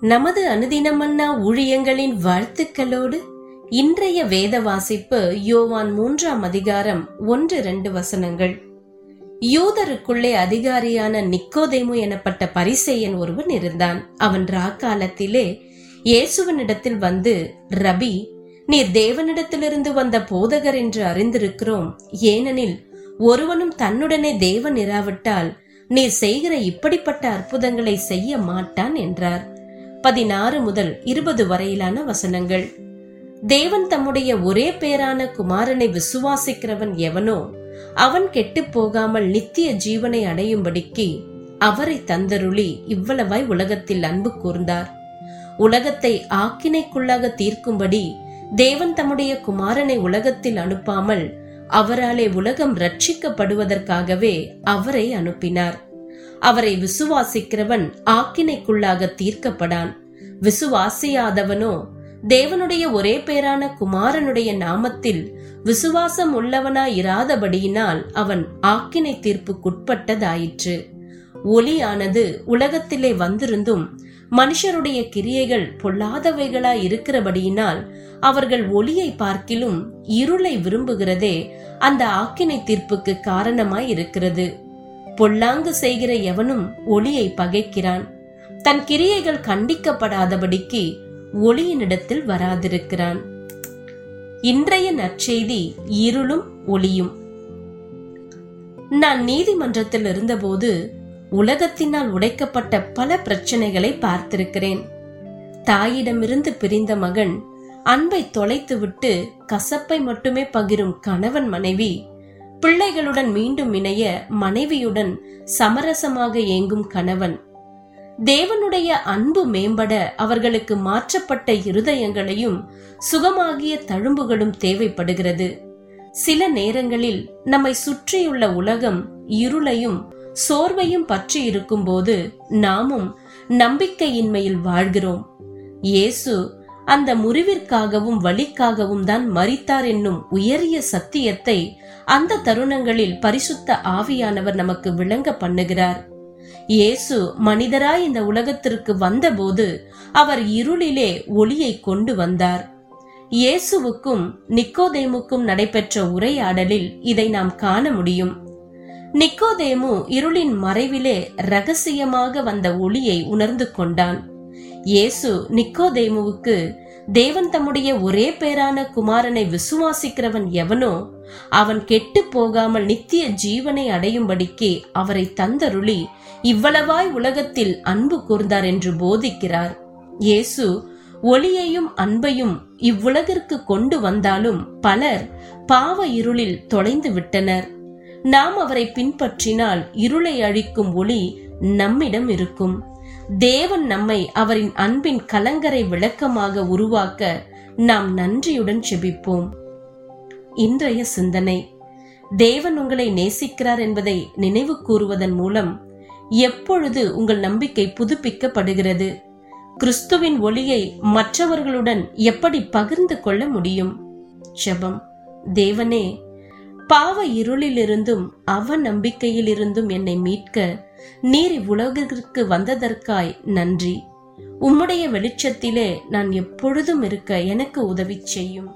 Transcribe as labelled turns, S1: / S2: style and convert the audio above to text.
S1: நமது அனுதினமன்னா ஊழியங்களின் வாழ்த்துக்களோடு இன்றைய வேத வாசிப்பு யோவான் மூன்றாம் அதிகாரம் ஒன்று இரண்டு வசனங்கள். யூதருக்குள்ளே அதிகாரியான நிக்கோதேமு எனப்பட்ட பரிசேயன் ஒருவன் இருந்தான். அவன் ராக்காலத்திலே இயேசுவனிடத்தில் வந்து ரபி நீர் தேவனிடத்திலிருந்து வந்த போதகர் என்று அறிந்திருக்கிறோம். ஏனெனில் ஒருவனும் தன்னுடனே தேவன் இராவிட்டால் நீர் செய்கிற இப்படிப்பட்ட அற்புதங்களை செய்ய மாட்டான் என்றார். பதினாறு முதல் இருபது வரையிலான வசனங்கள். தேவன் தம்முடைய ஒரே பேரான குமாரனை விசுவாசிக்கிறவன் எவனோ அவன் கெட்டுப் போகாமல் நித்திய ஜீவனை அடையும்படிக்கு அவரை தந்தருளி இவ்வளவாய் உலகத்தில் அன்பு கூர்ந்தார். உலகத்தை ஆக்கினைக்குள்ளாக தீர்க்கும்படி தேவன் தம்முடைய குமாரனை உலகத்தில் அனுப்பாமல் அவராலே உலகம் ரட்சிக்கப்படுவதற்காகவே அவரை அனுப்பினார். அவரை விசுவாசிக்கிறவன் ஆக்கினைக்குள்ளாக தீர்க்கப்படான். விசுவாசியாதவனோ தேவனுடைய ஒரே பேரான குமாரனுடைய நாமத்தில் விசுவாசம் உள்ளவனாய் இராதபடியினால் அவன் ஆக்கினை தீர்ப்புக்குட்பட்டதாயிற்று. ஒலியானது உலகத்திலே வந்திருந்தும் மனுஷருடைய கிரியைகள் பொல்லாதவைகளாய் இருக்கிறபடியினால் அவர்கள் ஒளியை பார்க்கிலும் இருளை விரும்புகிறதே அந்த ஆக்கினை தீர்ப்புக்கு காரணமாய் இருக்கிறது பொல்லாங்கு செய்கிற எவனும் ஒளியை பகைக்கிறான். தன் கிரியைகள் கண்டிக்கப்படாதபடிக்கு ஒளியினிடத்தில் வராதிருக்கிறான். இன்றைய நற்செய்தி இருளும் ஒளியும். நான் நீதிமன்றத்தில் இருந்தபோது உலகத்தினால் உடைக்கப்பட்ட பல பிரச்சனைகளை பார்த்திருக்கிறேன். தாயிடமிருந்து பிரிந்த மகன் அன்பை தொலைத்துவிட்டு கசப்பை மட்டுமே பகிரும் கணவன் மனைவி பிள்ளைகளுடன் மீண்டும் இணைய மனைவியுடன் சமரசமாக ஏங்கும் கணவன். தேவனுடைய அன்பு மேம்பட அவர்களுக்கு மாற்றப்பட்ட இருதயங்களையும் சுகமாகிய தழும்புகளும் தேவைப்படுகிறது. சில நேரங்களில் நம்மை சுற்றியுள்ள உலகம் இருளையும் சோர்வையும் பற்றி இருக்கும்போது நாமும் நம்பிக்கையின்மையில் வாழ்கிறோம். இயேசு அந்த முறிவிற்காகவும் வழிக்காகவும் தான் மறித்தார் என்னும் உயரிய சத்தியத்தை அந்த தருணங்களில் பரிசுத்த ஆவியானவர் நமக்கு விளங்க பண்ணுகிறார். இயேசு மனிதராய் இந்த உலகத்திற்கு வந்தபோது அவர் இருளிலே ஒளியை கொண்டு வந்தார். இயேசுவுக்கும் நிக்கோதேமுக்கும் நடைபெற்ற உரையாடலில் இதை நாம் காண முடியும். நிக்கோதேமு இருளின் மறைவிலே ரகசியமாக வந்த ஒளியை உணர்ந்து கொண்டான். இயேசு நிக்கோதேமுவுக்கு தேவன் தம்முடைய ஒரே பேரான குமாரனை விசுவாசிக்கிறவன் எவனோ அவன் கெட்டு போகாமல் நித்திய ஜீவனை அடையும்படிக்கு அவரை தந்தருளி இவ்வளவாய் உலகத்தில் அன்பு கூர்ந்தார் என்று போதிக்கிறார். இயேசு ஒளியையும் அன்பையும் இவ்வுலகிற்கு கொண்டு வந்தாலும் பலர் பாவ இருளில் தொலைந்து விட்டனர். நாம் அவரை பின்பற்றினால் இருளை அழிக்கும் ஒளி நம்மிடம் இருக்கும். தேவன் நம்மை அவரின் அன்பின் கலங்கரை விளக்கமாக உருவாக்க நாம் நன்றியுடன் செபிப்போம். இன்றைய சிந்தனை தேவன் உங்களை நேசிக்கிறார் என்பதை நினைவு கூறுவதன் மூலம் எப்பொழுது உங்கள் நம்பிக்கை புதுப்பிக்கப்படுகிறது? கிறிஸ்துவின் ஒளியை மற்றவர்களுடன் எப்படி பகிர்ந்து கொள்ள முடியும்? ஜெபம். தேவனே பாவ இருளிலிருந்தும் அவ நம்பிக்கையிலிருந்தும் என்னை மீட்க நீர் இவ்வுலகிற்கு வந்ததற்காய் நன்றி. உம்முடைய வெளிச்சத்திலே நான் எப்பொழுதும் இருக்க எனக்கு உதவி செய்யும்.